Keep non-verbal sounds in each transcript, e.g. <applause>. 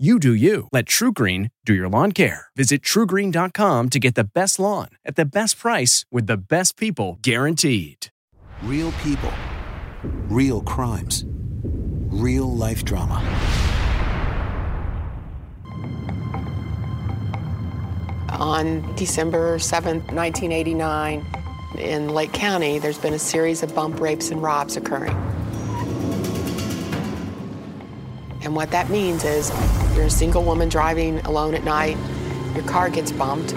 You do you. Let TruGreen do your lawn care. Visit trugreen.com to get the best lawn at the best price with the best people guaranteed. Real people, real crimes, real life drama. On December 7th, 1989, in Lake County, there's been a series of bump rapes and robs occurring. And what that means is you're a single woman driving alone at night, your car gets bumped,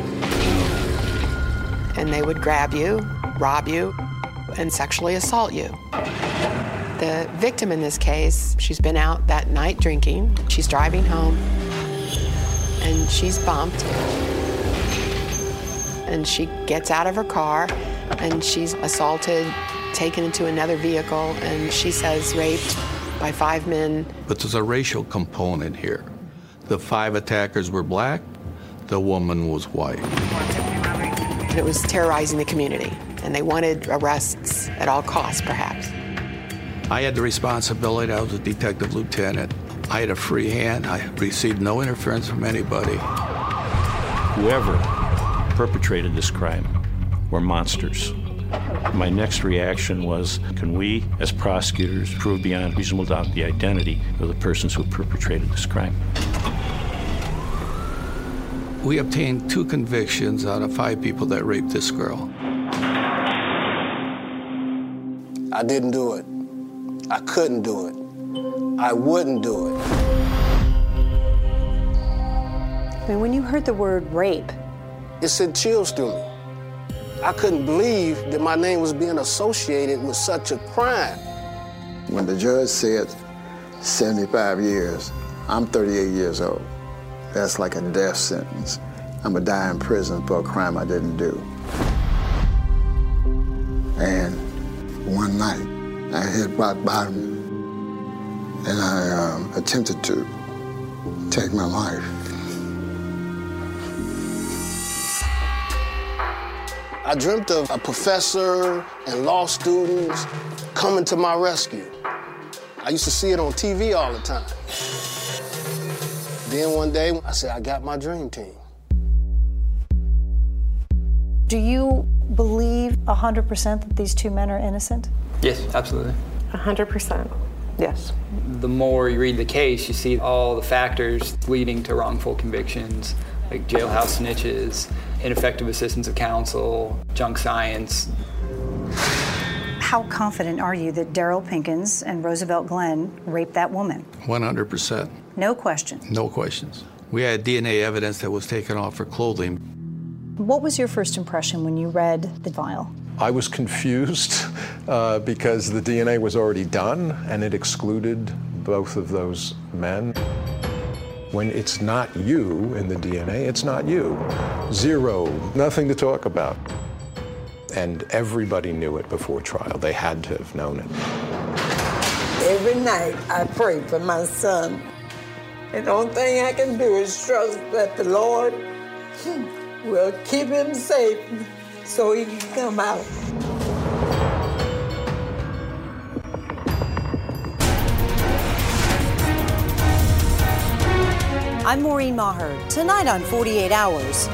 and they would grab you, rob you, and sexually assault you. The victim in this case, she's been out that night drinking, she's driving home, and she's bumped. And she gets out of her car and she's assaulted, taken into another vehicle, and she says raped by five men. But there's a racial component here. The five attackers were black, the woman was white. And it was terrorizing the community, and they wanted arrests at all costs, perhaps. I had the responsibility, I was a detective lieutenant. I had a free hand, I received no interference from anybody. Whoever perpetrated this crime were monsters. My next reaction was can we, as prosecutors, prove beyond reasonable doubt the identity of the persons who perpetrated this crime? We obtained two convictions out of five people that raped this girl. I didn't do it. I couldn't do it. I wouldn't do it. I mean, when you heard the word rape, It sent chills through me. I couldn't believe that my name was being associated with such a crime. When the judge said 75 years, I'm 38 years old. That's like a death sentence. I'm gonna die in prison for a crime I didn't do. And one night, I hit rock bottom and I um, attempted to take my life. I dreamt of a professor and law students coming to my rescue. I used to see it on TV all the time. Then one day, I said, I got my dream team. do you believe 100% that these two men are innocent? Yes, absolutely. 100%. Yes. The more you read the case, you see all the factors leading to wrongful convictions, like jailhouse snitches, ineffective assistance of counsel, junk science. How confident are you that Daryl Pinkins and Roosevelt Glenn raped that woman? 100%. No question. No questions. We had DNA evidence that was taken off her clothing. What was your first impression when you read the file? I was confused uh, because the DNA was already done and it excluded both of those men. When it's not you in the DNA, it's not you. Zero, nothing to talk about. And everybody knew it before trial. They had to have known it. Every night I pray for my son. And the only thing I can do is trust that the Lord will keep him safe so he can come out. I'm Maureen Maher. Tonight on 48 Hours.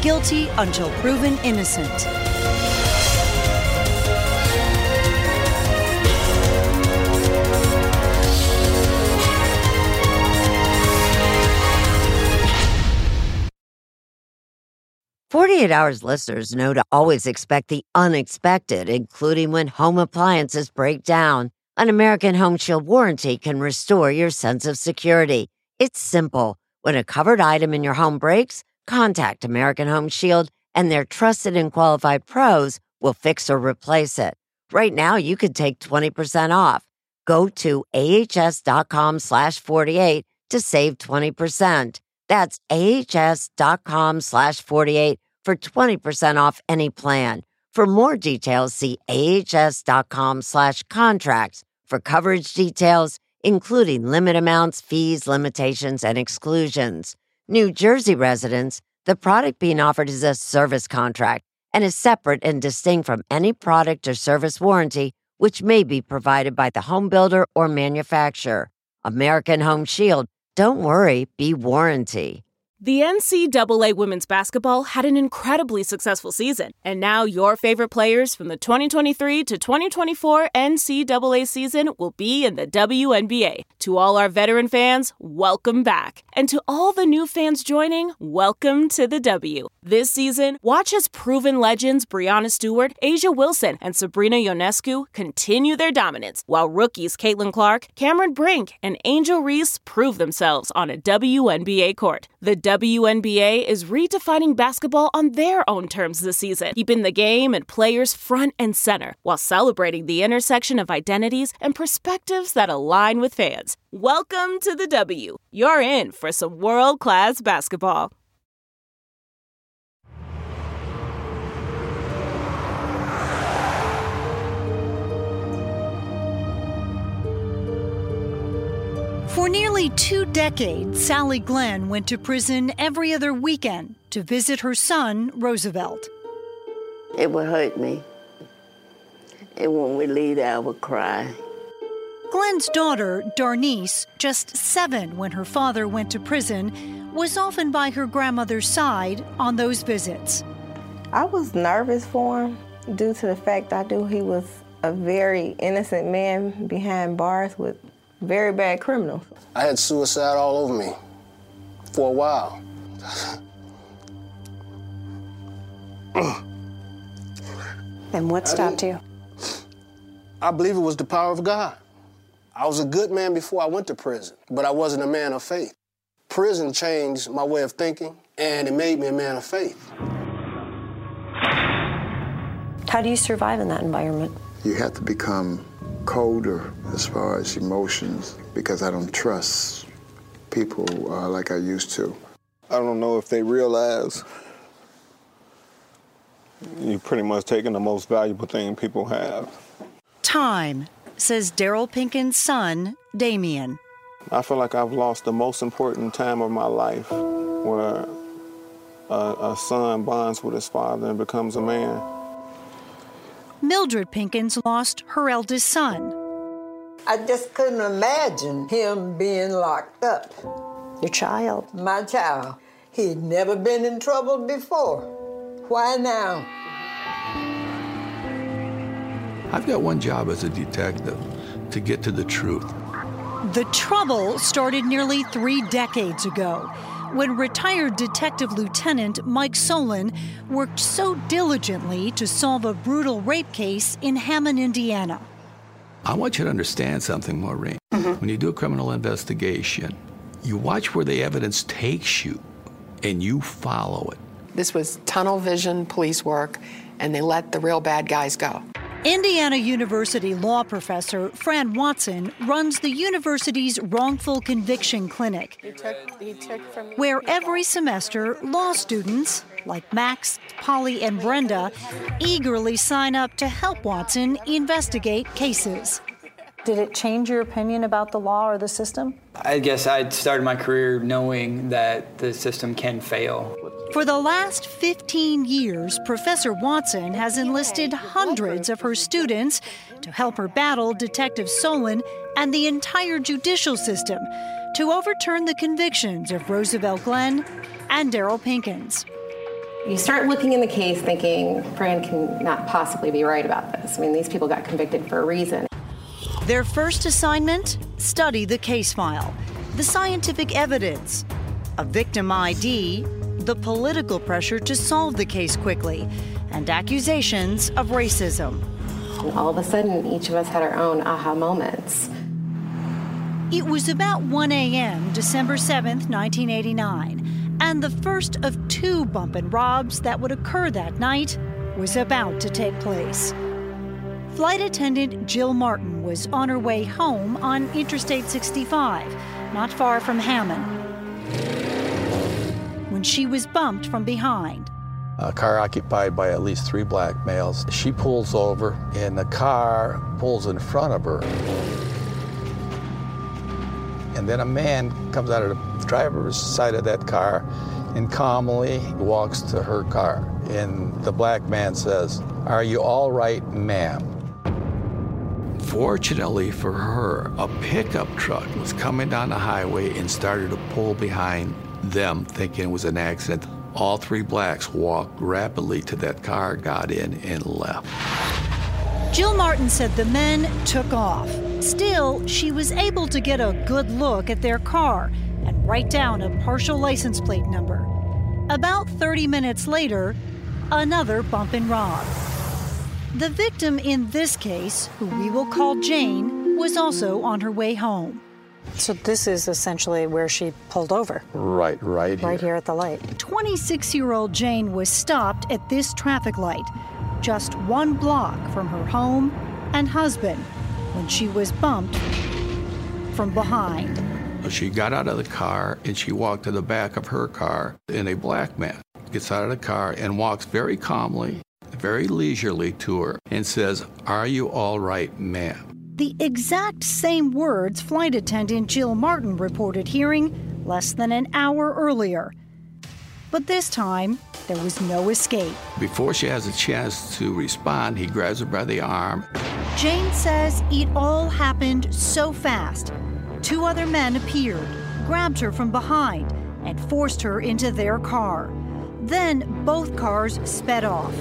Guilty until proven innocent. Forty-eight Hours listeners know to always expect the unexpected, including when home appliances break down. An American Home Shield warranty can restore your sense of security. It's simple. When a covered item in your home breaks, contact American Home Shield and their trusted and qualified pros will fix or replace it. Right now, you could take 20% off. Go to ahs.com slash 48 to save 20%. That's ahs.com slash 48 for 20% off any plan. For more details, see ahs.com slash contracts for coverage details, including limit amounts, fees, limitations, and exclusions. New Jersey residents, the product being offered is a service contract and is separate and distinct from any product or service warranty which may be provided by the home builder or manufacturer. American Home Shield. Don't worry, be warranty. The NCAA women's basketball had an incredibly successful season, and now your favorite players from the 2023 to 2024 NCAA season will be in the WNBA. To all our veteran fans, welcome back. And to all the new fans joining, welcome to the W. This season, watch as proven legends Breanna Stewart, A'ja Wilson, and Sabrina Ionescu continue their dominance, while rookies Caitlin Clark, Cameron Brink, and Angel Reese prove themselves on a WNBA court. The WNBA is redefining basketball on their own terms this season, keeping the game and players front and center while celebrating the intersection of identities and perspectives that align with fans. Welcome to the W. You're in for some world class basketball. For nearly two decades, Sally Glenn went to prison every other weekend to visit her son, Roosevelt. It would hurt me. And when we leave, I would cry. Glenn's daughter, Darnice, just seven when her father went to prison, was often by her grandmother's side on those visits. I was nervous for him due to the fact I knew he was a very innocent man behind bars with very bad criminals. I had suicide all over me for a while. And what stopped you? I believe it was the power of God. I was a good man before I went to prison, but I wasn't a man of faith. Prison changed my way of thinking, and it made me a man of faith. How do you survive in that environment? You have to become colder as far as emotions because I don't trust people uh, like I used to. I don't know if they realize you're pretty much taking the most valuable thing people have. Time, says Daryl Pinkin's son, Damien. I feel like I've lost the most important time of my life where a, a son bonds with his father and becomes a man. Mildred Pinkins lost her eldest son. I just couldn't imagine him being locked up. Your child? My child. He'd never been in trouble before. Why now? I've got one job as a detective to get to the truth. The trouble started nearly three decades ago when retired Detective Lieutenant Mike Solon worked so diligently to solve a brutal rape case in Hammond, Indiana. I want you to understand something, Maureen. Mm-hmm. When you do a criminal investigation, you watch where the evidence takes you and you follow it. This was tunnel vision police work, and they let the real bad guys go. Indiana University law professor Fran Watson runs the university's wrongful conviction clinic, where every semester law students like Max, Polly, and Brenda eagerly sign up to help Watson investigate cases. Did it change your opinion about the law or the system? I guess I started my career knowing that the system can fail. For the last 15 years, Professor Watson has enlisted hundreds of her students to help her battle Detective Solon and the entire judicial system to overturn the convictions of Roosevelt Glenn and Daryl Pinkins. You start looking in the case thinking, Fran can not possibly be right about this. I mean, these people got convicted for a reason. Their first assignment study the case file, the scientific evidence, a victim ID, the political pressure to solve the case quickly, and accusations of racism. And all of a sudden, each of us had our own aha moments. It was about 1 a.m., December 7th, 1989, and the first of two bump and robs that would occur that night was about to take place. Flight attendant Jill Martin was on her way home on Interstate 65, not far from Hammond when she was bumped from behind. A car occupied by at least three black males. She pulls over, and the car pulls in front of her. And then a man comes out of the driver's side of that car and calmly walks to her car. And the black man says, Are you all right, ma'am? Fortunately for her, a pickup truck was coming down the highway and started to pull behind them, thinking it was an accident. All three blacks walked rapidly to that car, got in, and left. Jill Martin said the men took off. Still, she was able to get a good look at their car and write down a partial license plate number. About 30 minutes later, another bump and rob. The victim in this case, who we will call Jane, was also on her way home. So this is essentially where she pulled over. Right, right Right here at the light. 26 year old Jane was stopped at this traffic light, just one block from her home and husband, when she was bumped from behind. She got out of the car and she walked to the back of her car, and a black man gets out of the car and walks very calmly, very leisurely to her and says, Are you all right, ma'am? The exact same words flight attendant Jill Martin reported hearing less than an hour earlier. But this time, there was no escape. Before she has a chance to respond, he grabs her by the arm. Jane says it all happened so fast. Two other men appeared, grabbed her from behind, and forced her into their car. Then both cars sped off.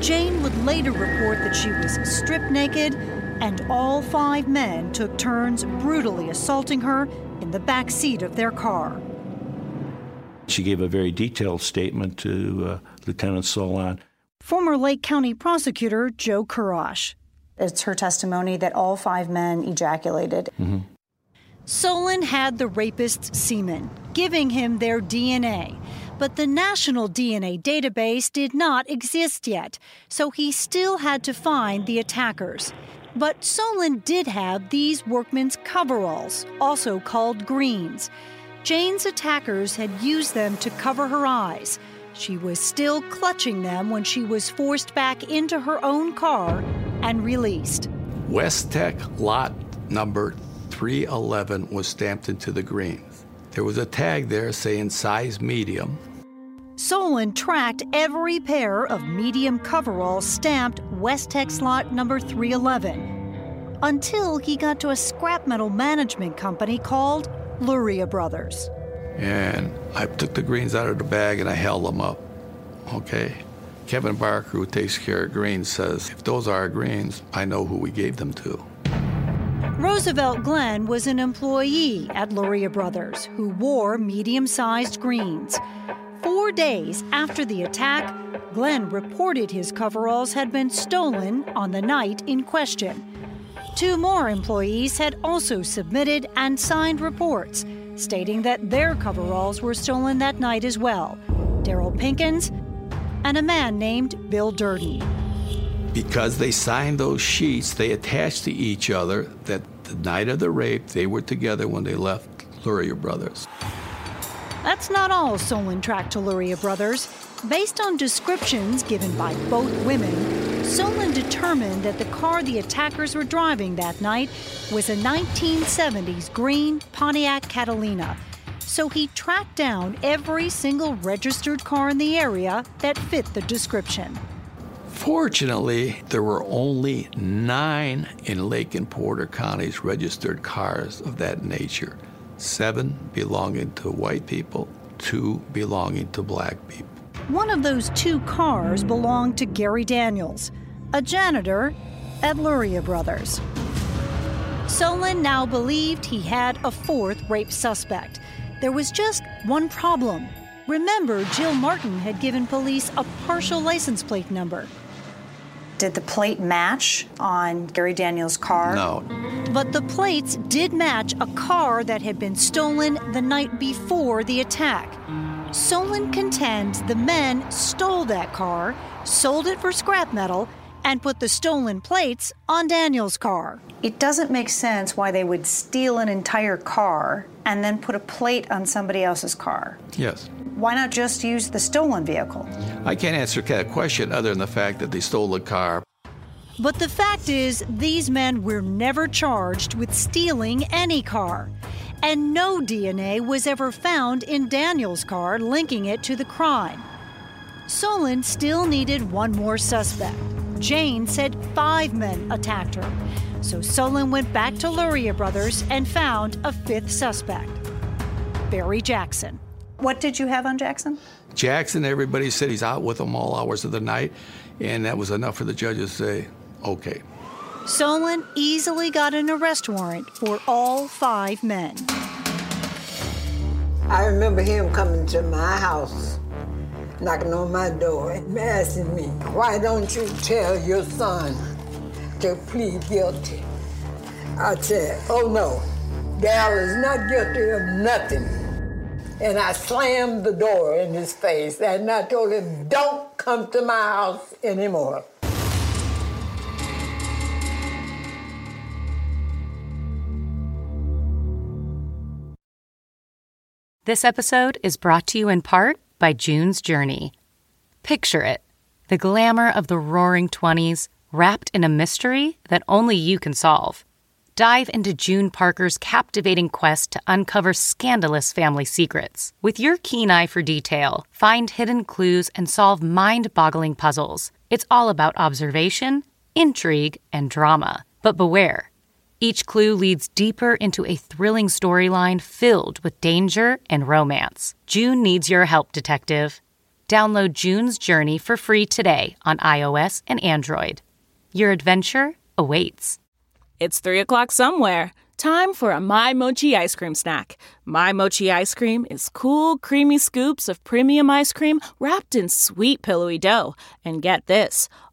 Jane would later report that she was stripped naked, and all five men took turns brutally assaulting her in the back seat of their car. She gave a very detailed statement to uh, Lieutenant Solon. Former Lake County prosecutor Joe Kurash. It's her testimony that all five men ejaculated. Mm-hmm. Solon had the rapist's semen, giving him their DNA. But the national DNA database did not exist yet, so he still had to find the attackers. But Solon did have these workmen's coveralls, also called greens. Jane's attackers had used them to cover her eyes. She was still clutching them when she was forced back into her own car and released. West Tech lot number 311 was stamped into the greens. There was a tag there saying size medium. Solon tracked every pair of medium coveralls stamped West Tech slot number 311 until he got to a scrap metal management company called Luria Brothers. And I took the greens out of the bag and I held them up. Okay. Kevin Barker, who takes care of greens, says, if those are greens, I know who we gave them to. Roosevelt Glenn was an employee at Luria Brothers who wore medium sized greens. Four days after the attack, Glenn reported his coveralls had been stolen on the night in question. Two more employees had also submitted and signed reports stating that their coveralls were stolen that night as well Daryl Pinkins and a man named Bill Durden. Because they signed those sheets, they attached to each other that the night of the rape, they were together when they left Luria Brothers. That's not all Solon tracked to Luria Brothers. Based on descriptions given by both women, Solon determined that the car the attackers were driving that night was a 1970s green Pontiac Catalina. So he tracked down every single registered car in the area that fit the description. Fortunately, there were only nine in Lake and Porter counties registered cars of that nature seven belonging to white people, two belonging to black people. One of those two cars belonged to Gary Daniels, a janitor at Luria Brothers. Solon now believed he had a fourth rape suspect. There was just one problem. Remember, Jill Martin had given police a partial license plate number. Did the plate match on Gary Daniels' car? No. But the plates did match a car that had been stolen the night before the attack. Solon contends the men stole that car, sold it for scrap metal, and put the stolen plates on Daniel's car. It doesn't make sense why they would steal an entire car and then put a plate on somebody else's car. Yes. Why not just use the stolen vehicle? I can't answer that question other than the fact that they stole the car. But the fact is, these men were never charged with stealing any car. And no DNA was ever found in Daniel's car linking it to the crime. Solon still needed one more suspect. Jane said five men attacked her. So Solon went back to Luria Brothers and found a fifth suspect Barry Jackson. What did you have on Jackson? Jackson, everybody said he's out with them all hours of the night, and that was enough for the judges to say, okay. Solon easily got an arrest warrant for all five men. I remember him coming to my house, knocking on my door and asking me, why don't you tell your son to plead guilty? I said, oh no, Dal is not guilty of nothing. And I slammed the door in his face and I told him, don't come to my house anymore. This episode is brought to you in part by June's Journey. Picture it the glamour of the roaring 20s wrapped in a mystery that only you can solve. Dive into June Parker's captivating quest to uncover scandalous family secrets. With your keen eye for detail, find hidden clues and solve mind boggling puzzles. It's all about observation, intrigue, and drama. But beware. Each clue leads deeper into a thrilling storyline filled with danger and romance. June needs your help, detective. Download June's Journey for free today on iOS and Android. Your adventure awaits. It's 3 o'clock somewhere. Time for a My Mochi ice cream snack. My Mochi ice cream is cool, creamy scoops of premium ice cream wrapped in sweet, pillowy dough. And get this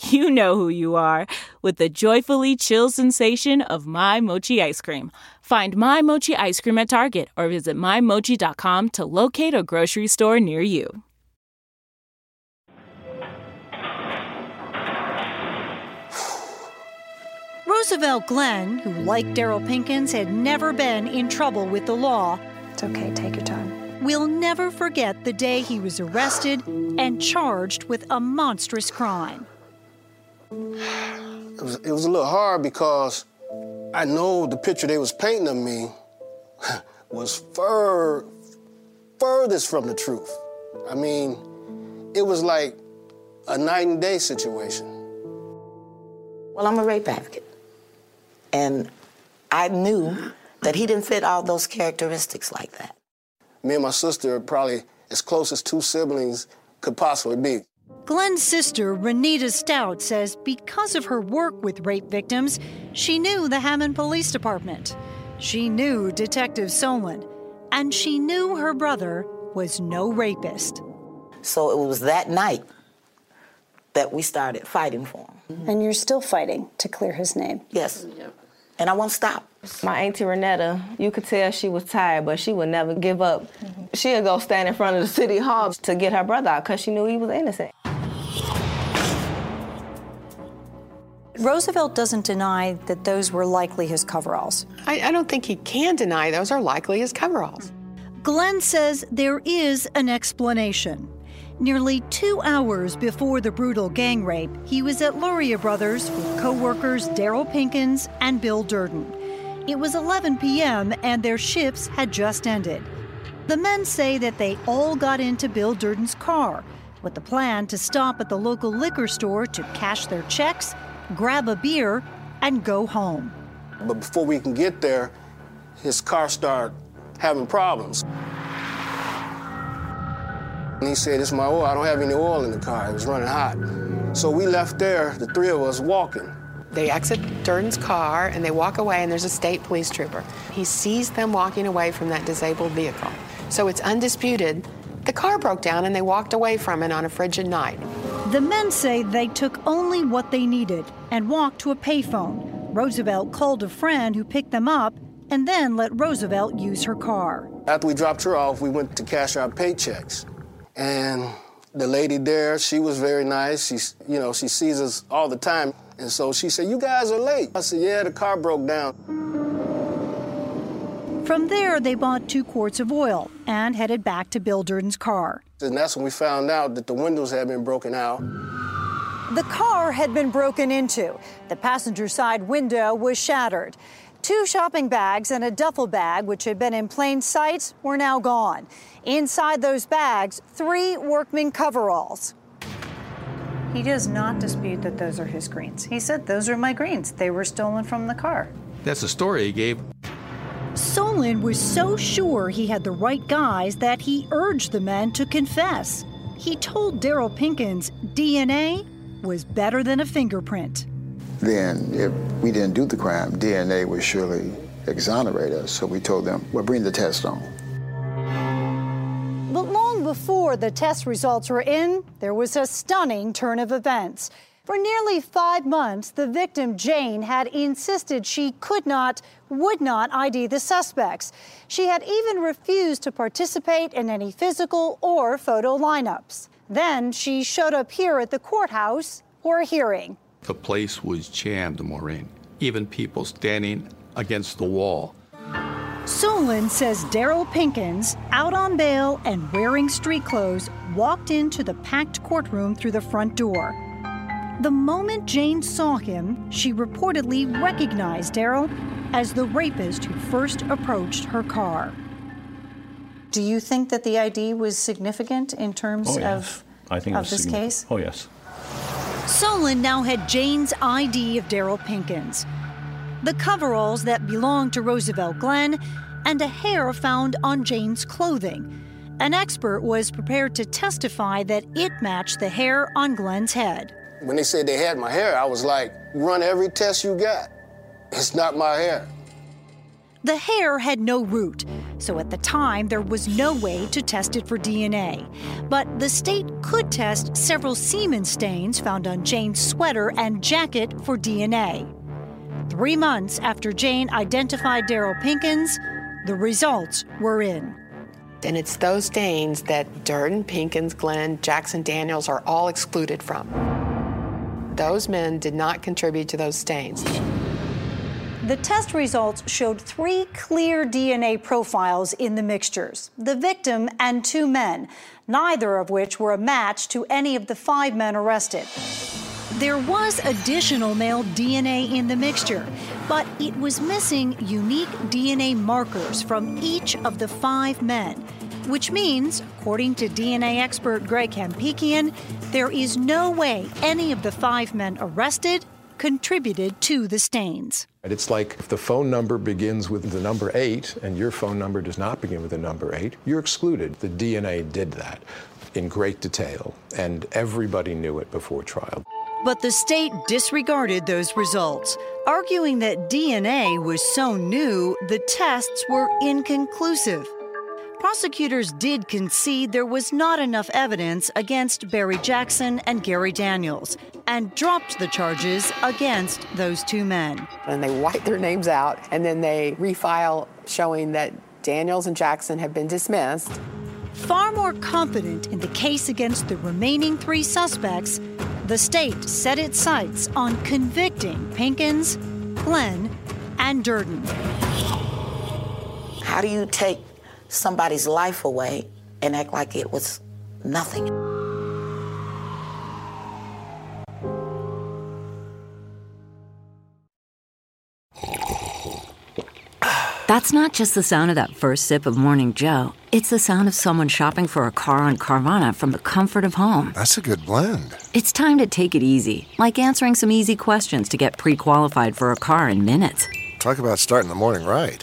you know who you are with the joyfully chill sensation of My Mochi ice cream. Find My Mochi ice cream at Target or visit MyMochi.com to locate a grocery store near you. Roosevelt Glenn, who, like Daryl Pinkins, had never been in trouble with the law, It's okay, take your time. We'll never forget the day he was arrested and charged with a monstrous crime. It was, it was a little hard because I know the picture they was painting of me <laughs> was fur, furthest from the truth. I mean, it was like a night and day situation. Well, I'm a rape advocate. And I knew that he didn't fit all those characteristics like that. Me and my sister are probably as close as two siblings could possibly be. Glenn's sister, Renita Stout, says because of her work with rape victims, she knew the Hammond Police Department. She knew Detective Solon, and she knew her brother was no rapist. So it was that night that we started fighting for him. And you're still fighting to clear his name. Yes. And I won't stop. My auntie Renetta, you could tell she was tired, but she would never give up. Mm-hmm. She'd go stand in front of the city hall to get her brother out because she knew he was innocent. Roosevelt doesn't deny that those were likely his coveralls. I, I don't think he can deny those are likely his coveralls. Glenn says there is an explanation. Nearly two hours before the brutal gang rape, he was at Luria Brothers with co workers Daryl Pinkins and Bill Durden. It was 11 p.m., and their shifts had just ended. The men say that they all got into Bill Durden's car with the plan to stop at the local liquor store to cash their checks, grab a beer, and go home. But before we can get there, his car started having problems. And he said, It's my oil. I don't have any oil in the car. It was running hot. So we left there, the three of us walking. They exit Durden's car and they walk away, and there's a state police trooper. He sees them walking away from that disabled vehicle. So it's undisputed. The car broke down and they walked away from it on a frigid night. The men say they took only what they needed and walked to a payphone. Roosevelt called a friend who picked them up and then let Roosevelt use her car. After we dropped her off, we went to cash our paychecks. And the lady there, she was very nice. She's, you know, she sees us all the time. And so she said, You guys are late. I said, Yeah, the car broke down. From there, they bought two quarts of oil and headed back to Bill Durden's car. And that's when we found out that the windows had been broken out. The car had been broken into. The passenger side window was shattered. Two shopping bags and a duffel bag, which had been in plain sight, were now gone. Inside those bags, three workman coveralls. He does not dispute that those are his greens. He said, Those are my greens. They were stolen from the car. That's the story he gave. Solon was so sure he had the right guys that he urged the men to confess. He told Daryl Pinkins DNA was better than a fingerprint. Then, if we didn't do the crime, DNA would surely exonerate us. So we told them, well, bring the test on. But long before the test results were in, there was a stunning turn of events. For nearly five months, the victim, Jane, had insisted she could not, would not ID the suspects. She had even refused to participate in any physical or photo lineups. Then she showed up here at the courthouse for a hearing. The place was jammed, Maureen. Even people standing against the wall. Solon says Daryl Pinkins, out on bail and wearing street clothes, walked into the packed courtroom through the front door. The moment Jane saw him, she reportedly recognized Daryl as the rapist who first approached her car. Do you think that the ID was significant in terms Oh, yes. of, I think of this significant. case? Oh, yes. Solon now had Jane's ID of Daryl Pinkins, the coveralls that belonged to Roosevelt Glenn, and a hair found on Jane's clothing. An expert was prepared to testify that it matched the hair on Glenn's head. When they said they had my hair, I was like, run every test you got. It's not my hair. The hair had no root, so at the time there was no way to test it for DNA. But the state could test several semen stains found on Jane's sweater and jacket for DNA. Three months after Jane identified Daryl Pinkins, the results were in. And it's those stains that Durden, Pinkins, Glenn, Jackson Daniels are all excluded from. Those men did not contribute to those stains. The test results showed three clear DNA profiles in the mixtures the victim and two men, neither of which were a match to any of the five men arrested. There was additional male DNA in the mixture, but it was missing unique DNA markers from each of the five men, which means, according to DNA expert Greg Hampikian, there is no way any of the five men arrested contributed to the stains. It's like if the phone number begins with the number eight and your phone number does not begin with the number eight, you're excluded. The DNA did that in great detail, and everybody knew it before trial. But the state disregarded those results, arguing that DNA was so new the tests were inconclusive. Prosecutors did concede there was not enough evidence against Barry Jackson and Gary Daniels and dropped the charges against those two men. And they wipe their names out and then they refile showing that Daniels and Jackson have been dismissed. Far more confident in the case against the remaining three suspects, the state set its sights on convicting Pinkins, Glenn, and Durden. How do you take somebody's life away and act like it was nothing? That's not just the sound of that first sip of Morning Joe. It's the sound of someone shopping for a car on Carvana from the comfort of home. That's a good blend. It's time to take it easy, like answering some easy questions to get pre qualified for a car in minutes. Talk about starting the morning right.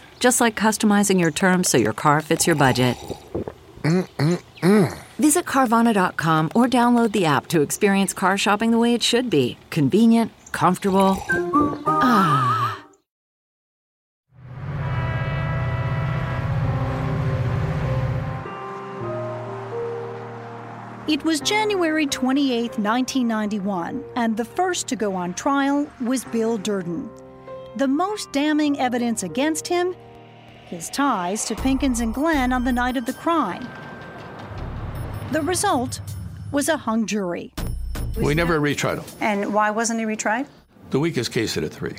Just like customizing your terms so your car fits your budget. Mm-mm-mm. Visit Carvana.com or download the app to experience car shopping the way it should be convenient, comfortable. Ah. It was January 28, 1991, and the first to go on trial was Bill Durden. The most damning evidence against him? His ties to Pinkins and Glenn on the night of the crime. The result was a hung jury. We never retried him. And why wasn't he retried? The weakest case at a three.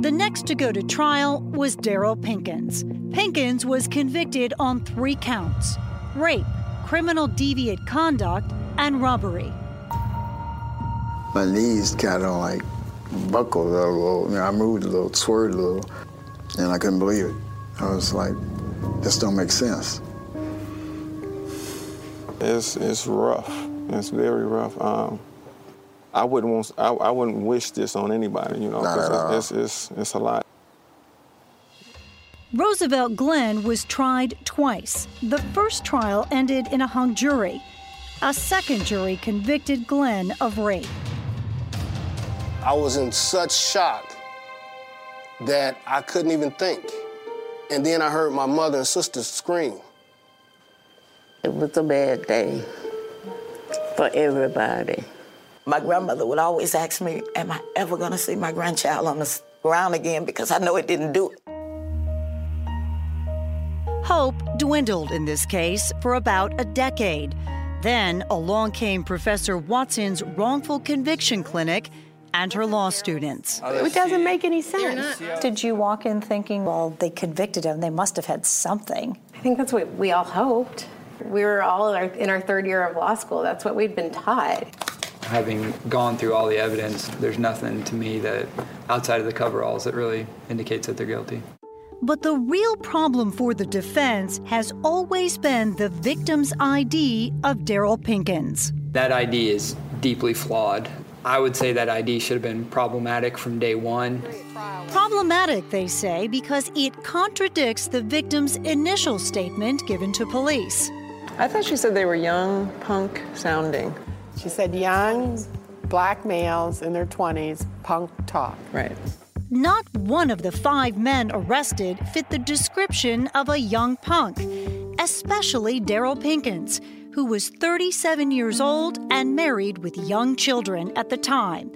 The next to go to trial was Daryl Pinkins. Pinkins was convicted on three counts rape, criminal deviant conduct, and robbery. My knees kind of like buckled a little. You know, I moved a little, swerved a little, and I couldn't believe it. I was like, this don't make sense. It's it's rough. It's very rough. Um, I wouldn't want. I, I wouldn't wish this on anybody. You know, Not at all. it's, it's it's it's a lot. Roosevelt Glenn was tried twice. The first trial ended in a hung jury. A second jury convicted Glenn of rape. I was in such shock that I couldn't even think. And then I heard my mother and sister scream. It was a bad day for everybody. My grandmother would always ask me, Am I ever going to see my grandchild on the ground again? Because I know it didn't do it. Hope dwindled in this case for about a decade. Then along came Professor Watson's wrongful conviction clinic and her law students. It doesn't make any sense. Did you walk in thinking, well, they convicted him, they must have had something? I think that's what we all hoped. We were all in our, third year of law school. That's what we'd been taught. Having gone through all the evidence, there's nothing to me that outside of the coveralls that really indicates that they're guilty. But the real problem for the defense has always been the victim's ID of Daryl Pinkins. That ID is deeply flawed. I would say that ID should have been problematic from day one. Problematic, they say, because it contradicts the victim's initial statement given to police. I thought she said they were young, punk sounding. She said young black males in their 20s, punk talk. Right. Not one of the five men arrested fit the description of a young punk, especially Daryl Pinkins, who was 37 years old and married with young children at the time.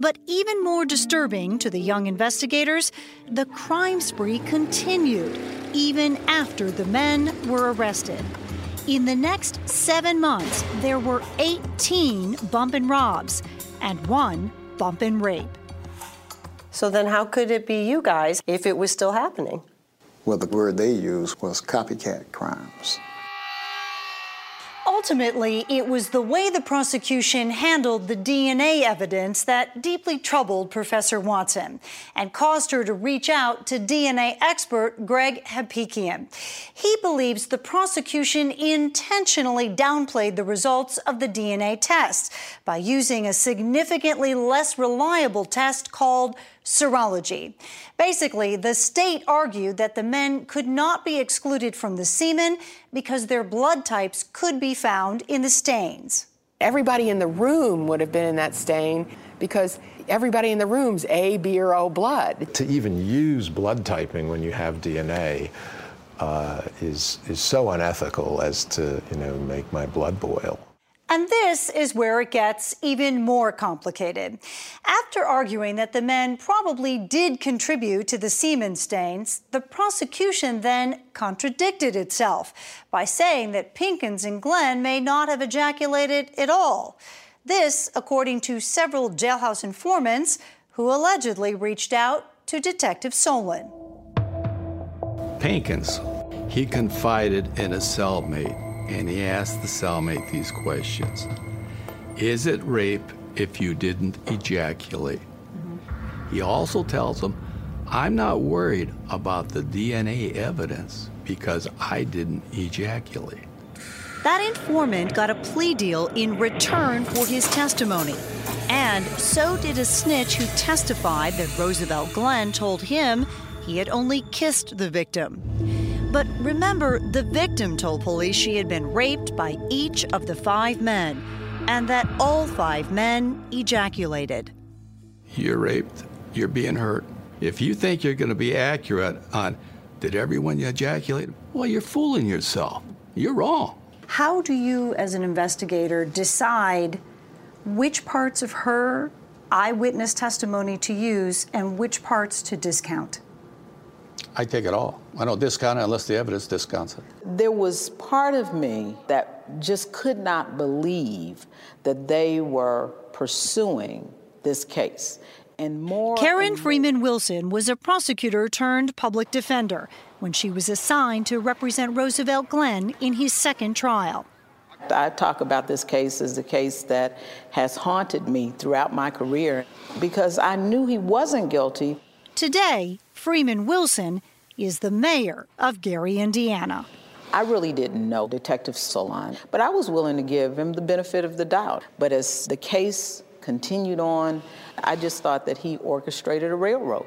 But even more disturbing to the young investigators, the crime spree continued even after the men were arrested. In the next seven months, there were 18 bump and robs and one bump and rape. So then, how could it be you guys if it was still happening? Well, the word they used was copycat crimes. Ultimately, it was the way the prosecution handled the DNA evidence that deeply troubled Professor Watson and caused her to reach out to DNA expert Greg Hampikian. He believes the prosecution intentionally downplayed the results of the DNA test by using a significantly less reliable test called serology. Basically, the state argued that the men could not be excluded from the semen because their blood types could be found in the stains. Everybody in the room would have been in that stain because everybody in the room's A, B, or O blood. To even use blood typing when you have DNA uh, is, is so unethical as to, you know, make my blood boil. And this is where it gets even more complicated. After arguing that the men probably did contribute to the semen stains, the prosecution then contradicted itself by saying that Pinkins and Glenn may not have ejaculated at all. This, according to several jailhouse informants who allegedly reached out to Detective Solon. Pinkins, he confided in a cellmate and he asked the cellmate these questions Is it rape if you didn't ejaculate? Mm-hmm. He also tells him, I'm not worried about the DNA evidence because I didn't ejaculate. That informant got a plea deal in return for his testimony. And so did a snitch who testified that Roosevelt Glenn told him he had only kissed the victim. But remember, the victim told police she had been raped by each of the five men and that all five men ejaculated. You're raped, you're being hurt. If you think you're going to be accurate on did everyone ejaculate, well, you're fooling yourself. You're wrong. How do you, as an investigator, decide which parts of her eyewitness testimony to use and which parts to discount? I take it all. I don't discount it unless the evidence discounts it. There was part of me that just could not believe that they were pursuing this case. And more Karen and Freeman Wilson was a prosecutor turned public defender when she was assigned to represent Roosevelt Glenn in his second trial. I talk about this case as the case that has haunted me throughout my career because I knew he wasn't guilty. Today, Freeman Wilson is the mayor of Gary, Indiana. I really didn't know Detective Solon, but I was willing to give him the benefit of the doubt. But as the case continued on, I just thought that he orchestrated a railroad.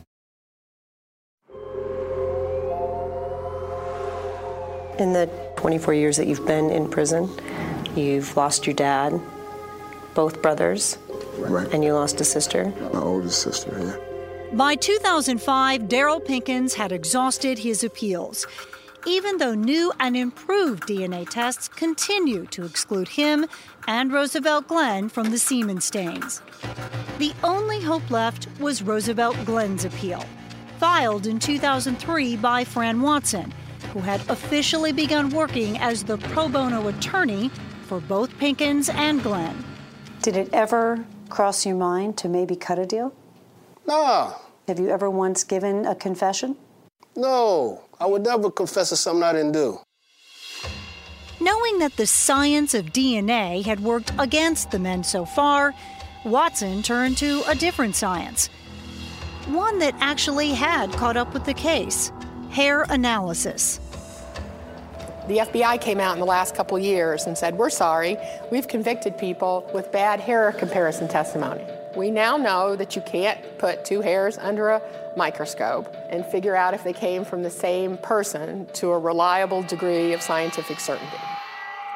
In the 24 years that you've been in prison, you've lost your dad, both brothers, Right. and you lost a sister. My oldest sister, yeah. By 2005, Daryl Pinkins had exhausted his appeals, even though new and improved DNA tests continue to exclude him and Roosevelt Glenn from the semen stains. The only hope left was Roosevelt Glenn's appeal, filed in 2003 by Fran Watson, who had officially begun working as the pro bono attorney for both Pinkins and Glenn. Did it ever cross your mind to maybe cut a deal? Nah, Have you ever once given a confession? no. I would never confess to something I didn't do. Knowing that the science of DNA had worked against the men so far, Watson turned to a different science one that actually had caught up with the case hair analysis. The FBI came out in the last couple years and said, We're sorry, we've convicted people with bad hair comparison testimony. We now know that you can't put two hairs under a microscope and figure out if they came from the same person to a reliable degree of scientific certainty.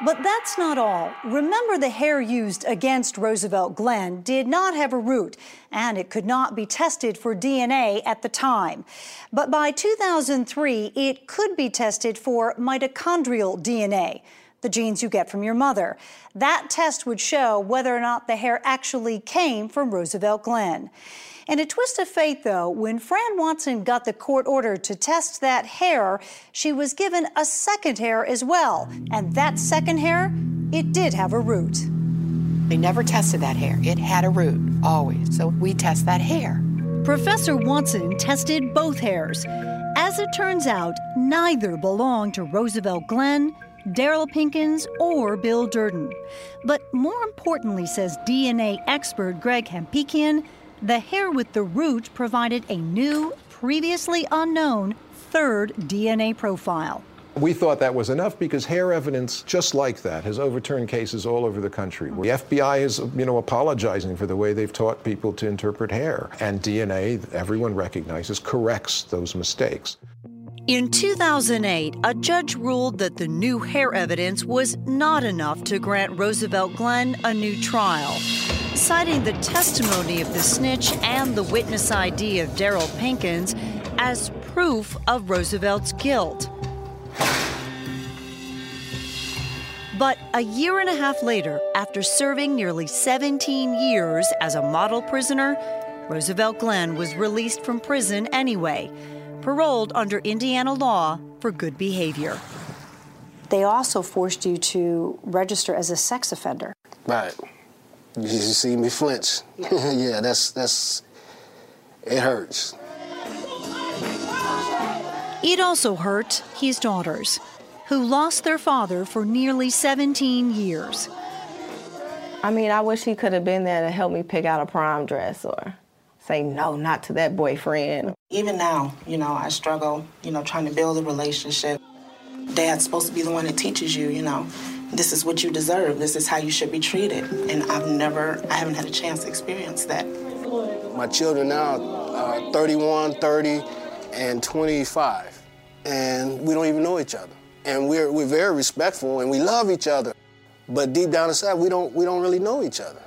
But that's not all. Remember, the hair used against Roosevelt Glenn did not have a root, and it could not be tested for DNA at the time. But by 2003, it could be tested for mitochondrial DNA, the genes you get from your mother. That test would show whether or not the hair actually came from Roosevelt Glenn. In a twist of fate, though, when Fran Watson got the court order to test that hair, she was given a second hair as well. And that second hair, it did have a root. They never tested that hair. It had a root, always. So we test that hair. Professor Watson tested both hairs. As it turns out, neither belonged to Roosevelt Glenn, Daryl Pinkins, or Bill Durden. But more importantly, says DNA expert Greg Hampikian, the hair with the root provided a new, previously unknown third DNA profile. We thought that was enough because hair evidence just like that has overturned cases all over the country. The FBI is, you know, apologizing for the way they've taught people to interpret hair. And DNA, everyone recognizes, corrects those mistakes. In 2008, a judge ruled that the new hair evidence was not enough to grant Roosevelt Glenn a new trial, citing the testimony of the snitch and the witness ID of Daryl Pinkins as proof of Roosevelt's guilt. But a year and a half later, after serving nearly 17 years as a model prisoner, Roosevelt Glenn was released from prison anyway paroled under Indiana law for good behavior. They also forced you to register as a sex offender. Right. You see me flinch. <laughs> yeah, that's that's it hurts. It also hurt his daughters, who lost their father for nearly 17 years. I mean, I wish he could have been there to help me pick out a prom dress or say no, not to that boyfriend. Even now, you know, I struggle, you know, trying to build a relationship. Dad's supposed to be the one that teaches you, you know, this is what you deserve, this is how you should be treated. And I've never, I haven't had a chance to experience that. My children now are 31, 30, and 25. And we don't even know each other. And we're, we're very respectful and we love each other. But deep down inside, we don't, we don't really know each other.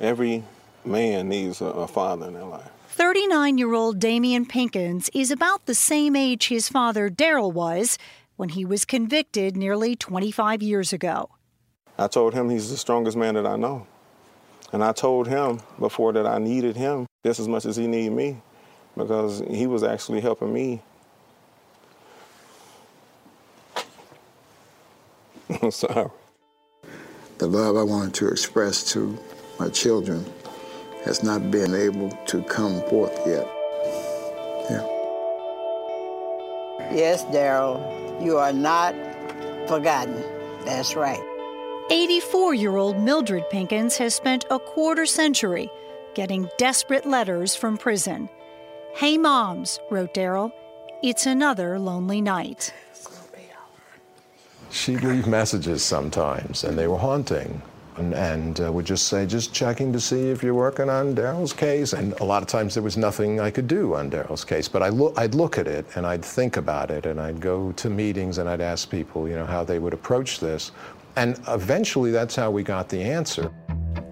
Every man needs a, a father in their life. 39 year old Damian Pinkins is about the same age his father Daryl was when he was convicted nearly 25 years ago. I told him he's the strongest man that I know. And I told him before that I needed him just as much as he needed me because he was actually helping me. <laughs> I'm sorry. The love I wanted to express to my children has not been able to come forth yet. Yeah. Yes, Daryl, you are not forgotten. That's right. 84 year old Mildred Pinkins has spent a quarter century getting desperate letters from prison. Hey, moms, wrote Daryl, it's another lonely night. She'd leave messages sometimes, and they were haunting and, and uh, would just say, just checking to see if you're working on Daryl's case. And a lot of times there was nothing I could do on Daryl's case. But I lo- I'd look at it and I'd think about it and I'd go to meetings and I'd ask people, you know, how they would approach this. And eventually that's how we got the answer.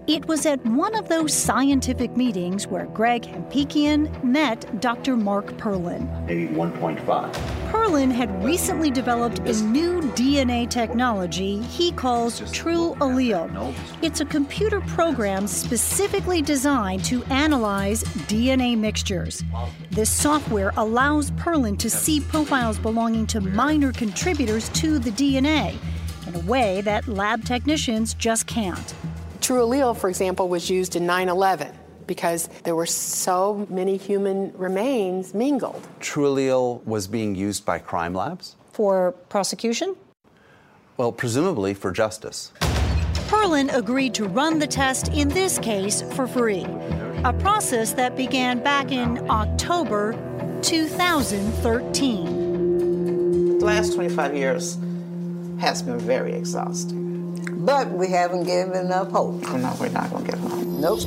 It was at one of those scientific meetings where Greg Hampikian met Dr. Mark Perlin. Maybe 1.5. Perlin had recently developed a new DNA technology he calls TrueAllele. It's a computer program specifically designed to analyze DNA mixtures. This software allows Perlin to see profiles belonging to minor contributors to the DNA in a way that lab technicians just can't. TrueAllele, for example, was used in 9 11 because there were so many human remains mingled. TrueAllele was being used by crime labs? For prosecution? Well, presumably for justice. Perlin agreed to run the test in this case for free. a process that began back in October 2013. The last 25 years has been very exhausting. But we haven't given up hope. Oh, no, we're not going to give up. Nope.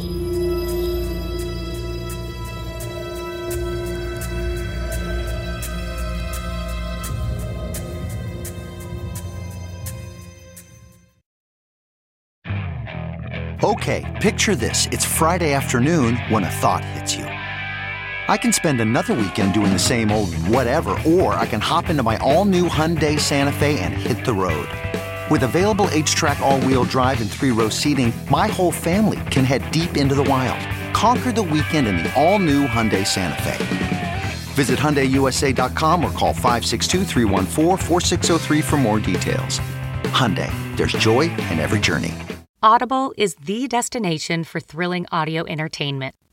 Okay, picture this. It's Friday afternoon when a thought hits you. I can spend another weekend doing the same old whatever, or I can hop into my all new Hyundai Santa Fe and hit the road. With available HTRAC, all wheel drive, and three row seating, my whole family can head deep into the wild. Conquer the weekend in the all new Hyundai Santa Fe. Visit HyundaiUSA.com or call 562 for more details. Hyundai, there's joy in every journey. Audible is the destination for thrilling audio entertainment.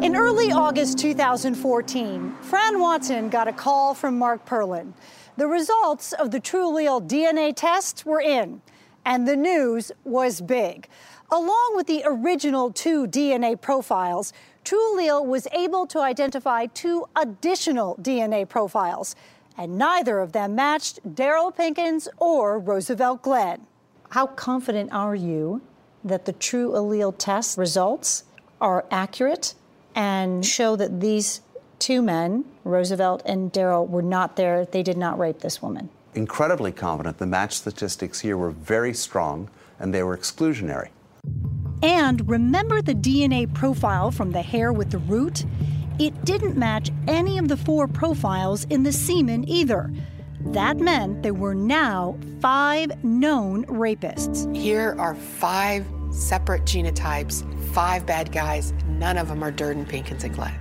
In early August 2014, Fran Watson got a call from Mark Perlin. The results of the TrueAllele DNA test were in, and the news was big. Along with the original two DNA profiles, TrueAllele was able to identify two additional DNA profiles, and neither of them matched Daryl Pinkins or Roosevelt Glenn. How confident are you that the TrueAllele test results are accurate and show that these two men, Roosevelt and Daryl, were not there? They did not rape this woman. Incredibly confident. The match statistics here were very strong and they were exclusionary. And remember the DNA profile from the hair with the root? It didn't match any of the four profiles in the semen either. That meant there were now five known rapists. Here are five separate genotypes, five bad guys. None of them are Durden, Pinkins, and Glenn.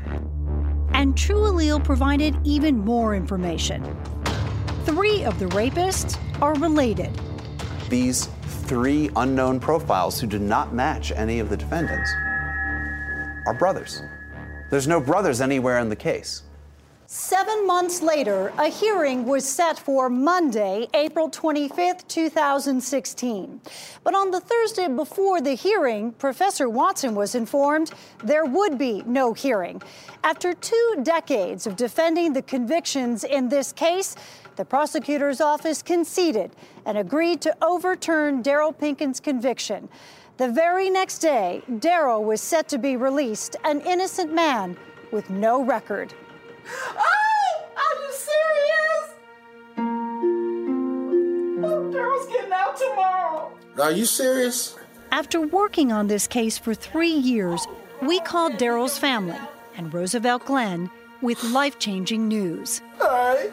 And TrueAllele provided even more information. Three of the rapists are related. These three unknown profiles who do not match any of the defendants are brothers. There's no brothers anywhere in the case. Seven months later, a hearing was set for Monday, April 25th, 2016. But on the Thursday before the hearing, Professor Watson was informed there would be no hearing. After two decades of defending the convictions in this case, the prosecutor's office conceded and agreed to overturn Daryl Pinkins' conviction. The very next day, Daryl was set to be released, an innocent man with no record. Oh, are you serious? Oh, Daryl's getting out tomorrow. Are you serious? After working on this case for three years, we called Daryl's family and Roosevelt Glenn with life changing news. Hi.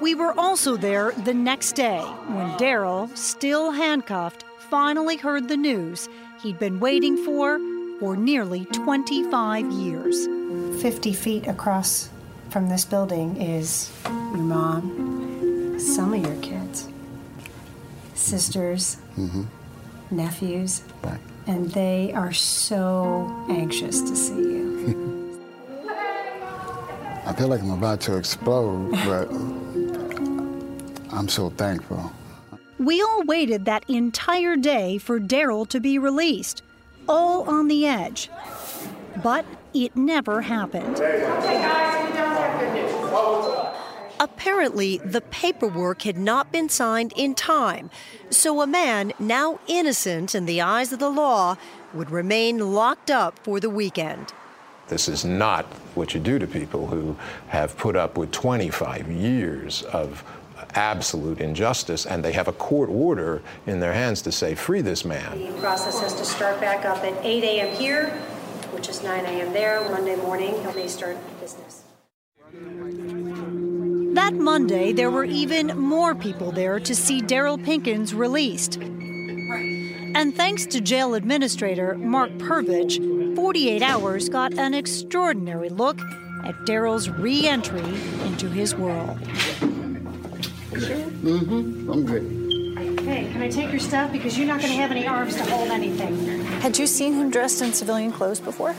We were also there the next day when Daryl, still handcuffed, finally heard the news he'd been waiting for for nearly 25 years. 50 feet across from this building is your mom, some of your kids, sisters, Mm-hmm. nephews, Right. and they are so anxious to see you. <laughs> I feel like I'm about to explode, but I'm so thankful. We all waited that entire day for Daryl to be released, all on the edge. But it never happened. Apparently, the paperwork had not been signed in time, so a man now innocent in the eyes of the law would remain locked up for the weekend. This is not what you do to people who have put up with 25 years of absolute injustice, and they have a court order in their hands to say, free this man. The process has to start back up at 8 a.m. here, which is 9 a.m. there. Monday morning, he'll may start business. That Monday, there were even more people there to see Daryl Pinkins released. And thanks to jail administrator Mark Purvich, 48 Hours got an extraordinary look at Daryl's re entry into his world. Mm-hmm. I'm good. Hey, can I take your stuff? Because you're not going to have any arms to hold anything. Had you seen him dressed in civilian clothes before?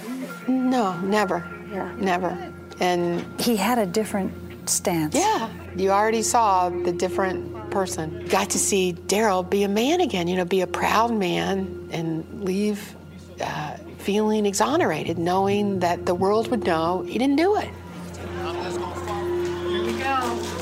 No, never. Yeah. Never. And he had a different stance. Yeah. You already saw the different person. Got to see Daryl be a man again, you know, be a proud man and leave uh, feeling exonerated, knowing that the world would know he didn't do it. Here we go.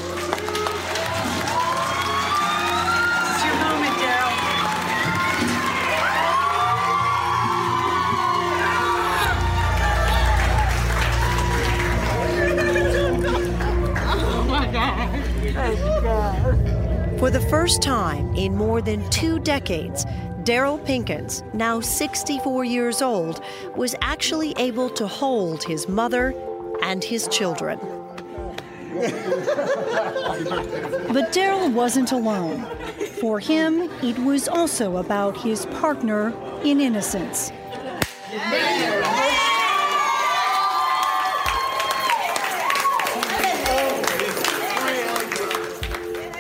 For the first time in more than two decades, Daryl Pinkins, now 64 years old, was actually able to hold his mother and his children. But Daryl wasn't alone. For him, it was also about his partner in innocence.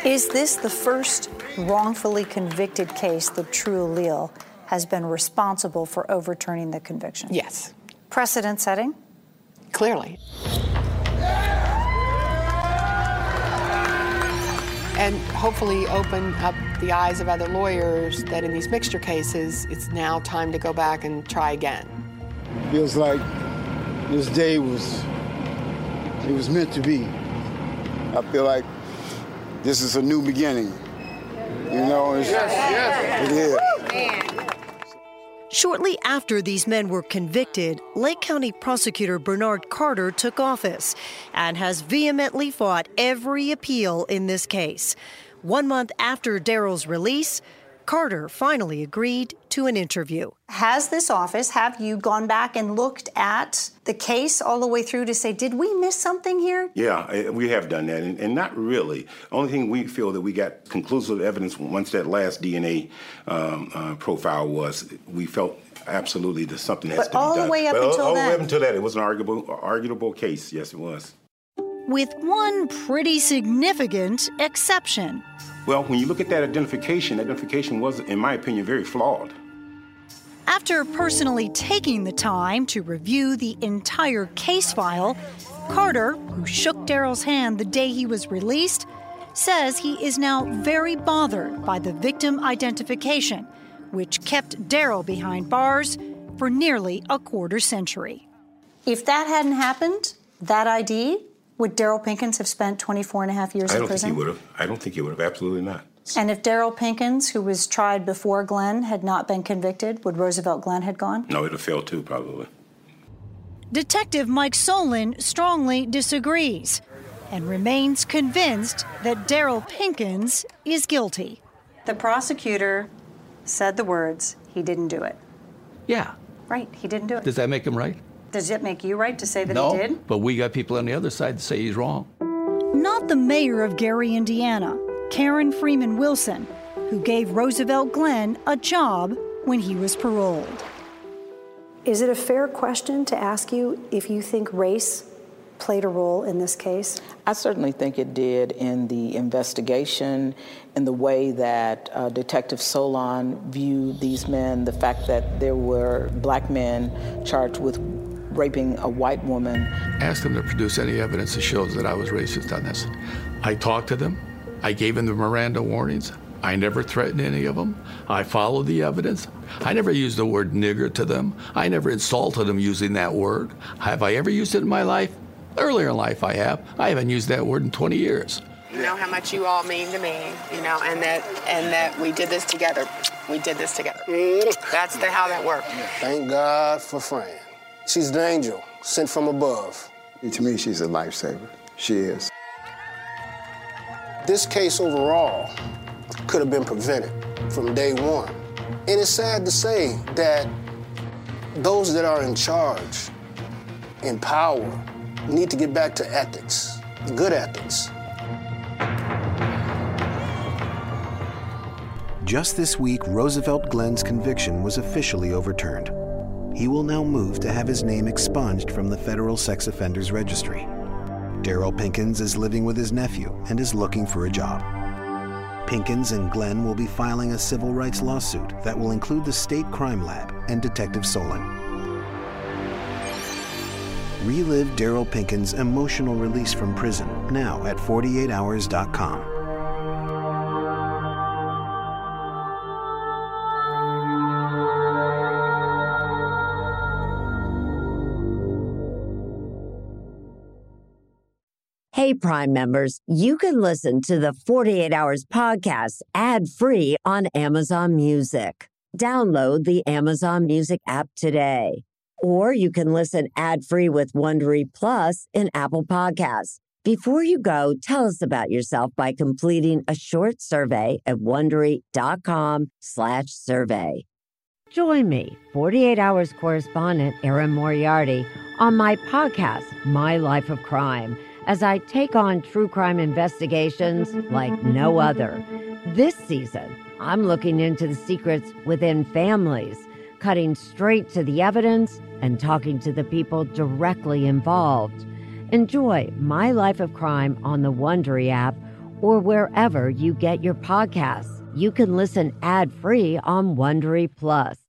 Is this the first wrongfully convicted case that TrueAllele has been responsible for overturning the conviction? Yes. Precedent setting? Clearly. And hopefully open up the eyes of other lawyers that in these mixture cases, it's now time to go back and try again. Feels like this day was it was meant to be. I feel like this is a new beginning. You know, it's, it is. Shortly after these men were convicted, Lake County prosecutor Bernard Carter took office and has vehemently fought every appeal in this case. One month after Daryl's release, Carter finally agreed to an interview. Has this office, have you gone back and looked at the case all the way through to say, did we miss something here? Yeah, eh, we have done that, and, and not really. Only thing we feel that we got conclusive evidence once that last DNA um, uh, profile was, we felt absolutely that something has But to be done. all the done. way up But all- until all the way up until that, it was an arguable, arguable case. Yes, it was. With one pretty significant exception. Well, when you look at that identification, that identification was, in my opinion, very flawed. After personally taking the time to review the entire case file, Carter, who shook Daryl's hand the day he was released, says he is now very bothered by the victim identification, which kept Daryl behind bars for nearly a quarter century. If that hadn't happened, that ID, would Daryl Pinkins have spent 24 and a half years I in don't think prison? he would have. I don't think he would have. Absolutely not. And if Daryl Pinkins, who was tried before Glenn, had not been convicted, would Roosevelt Glenn had gone? No, it'd have failed too, probably. Detective Mike Solon strongly disagrees and remains convinced that Daryl Pinkins is guilty. The prosecutor said the words, he didn't do it. Yeah. Right, he didn't do it. Does that make him right? Does it make you right to say that no. he did? But we got people on the other side to say he's wrong. Not the mayor of Gary, Indiana, Karen Freeman Wilson, who gave Roosevelt Glenn a job when he was paroled. Is it a fair question to ask you if you think race played a role in this case? I certainly think it did in the investigation, in the way that uh, Detective Solon viewed these men, the fact that there were black men charged with raping a white woman. Asked them to produce any evidence that shows that I was racist on this. I talked to them. I gave them the Miranda warnings. I never threatened any of them. I followed the evidence. I never used the word nigger to them. I never insulted them using that word. Have I ever used it in my life? Earlier in life, I have. I haven't used that word in 20 years. You know how much you all mean to me, you know, and that and that we did this together. We did this together. Mm-hmm. That's the how that worked. Thank God for Fran. She's an angel sent from above. To me, she's a lifesaver. She is. this case overall could have been prevented from day one. And it's sad to say that those that are in charge, in power, need to get back to ethics, good ethics. Just this week, Roosevelt Glenn's conviction was officially overturned. He will now move to have his name expunged from the federal sex offenders registry. Daryl Pinkins is living with his nephew and is looking for a job. Pinkins and Glenn will be filing a civil rights lawsuit that will include the State Crime Lab and Detective Solon. Relive Daryl Pinkins' emotional release from prison now at 48hours.com. Hey, Prime members, you can listen to the 48 Hours podcast ad free on Amazon Music. Download the Amazon Music app today. Or you can listen ad free with Wondery Plus in Apple Podcasts. Before you go, tell us about yourself by completing a short survey at wondery.com/slash survey. Join me, 48 Hours correspondent Erin Moriarty, on my podcast, My Life of Crime as I take on true crime investigations like no other. This season, I'm looking into the secrets within families, cutting straight to the evidence and talking to the people directly involved. Enjoy My Life of Crime on the Wondery app or wherever you get your podcasts. You can listen ad-free on Wondery Plus.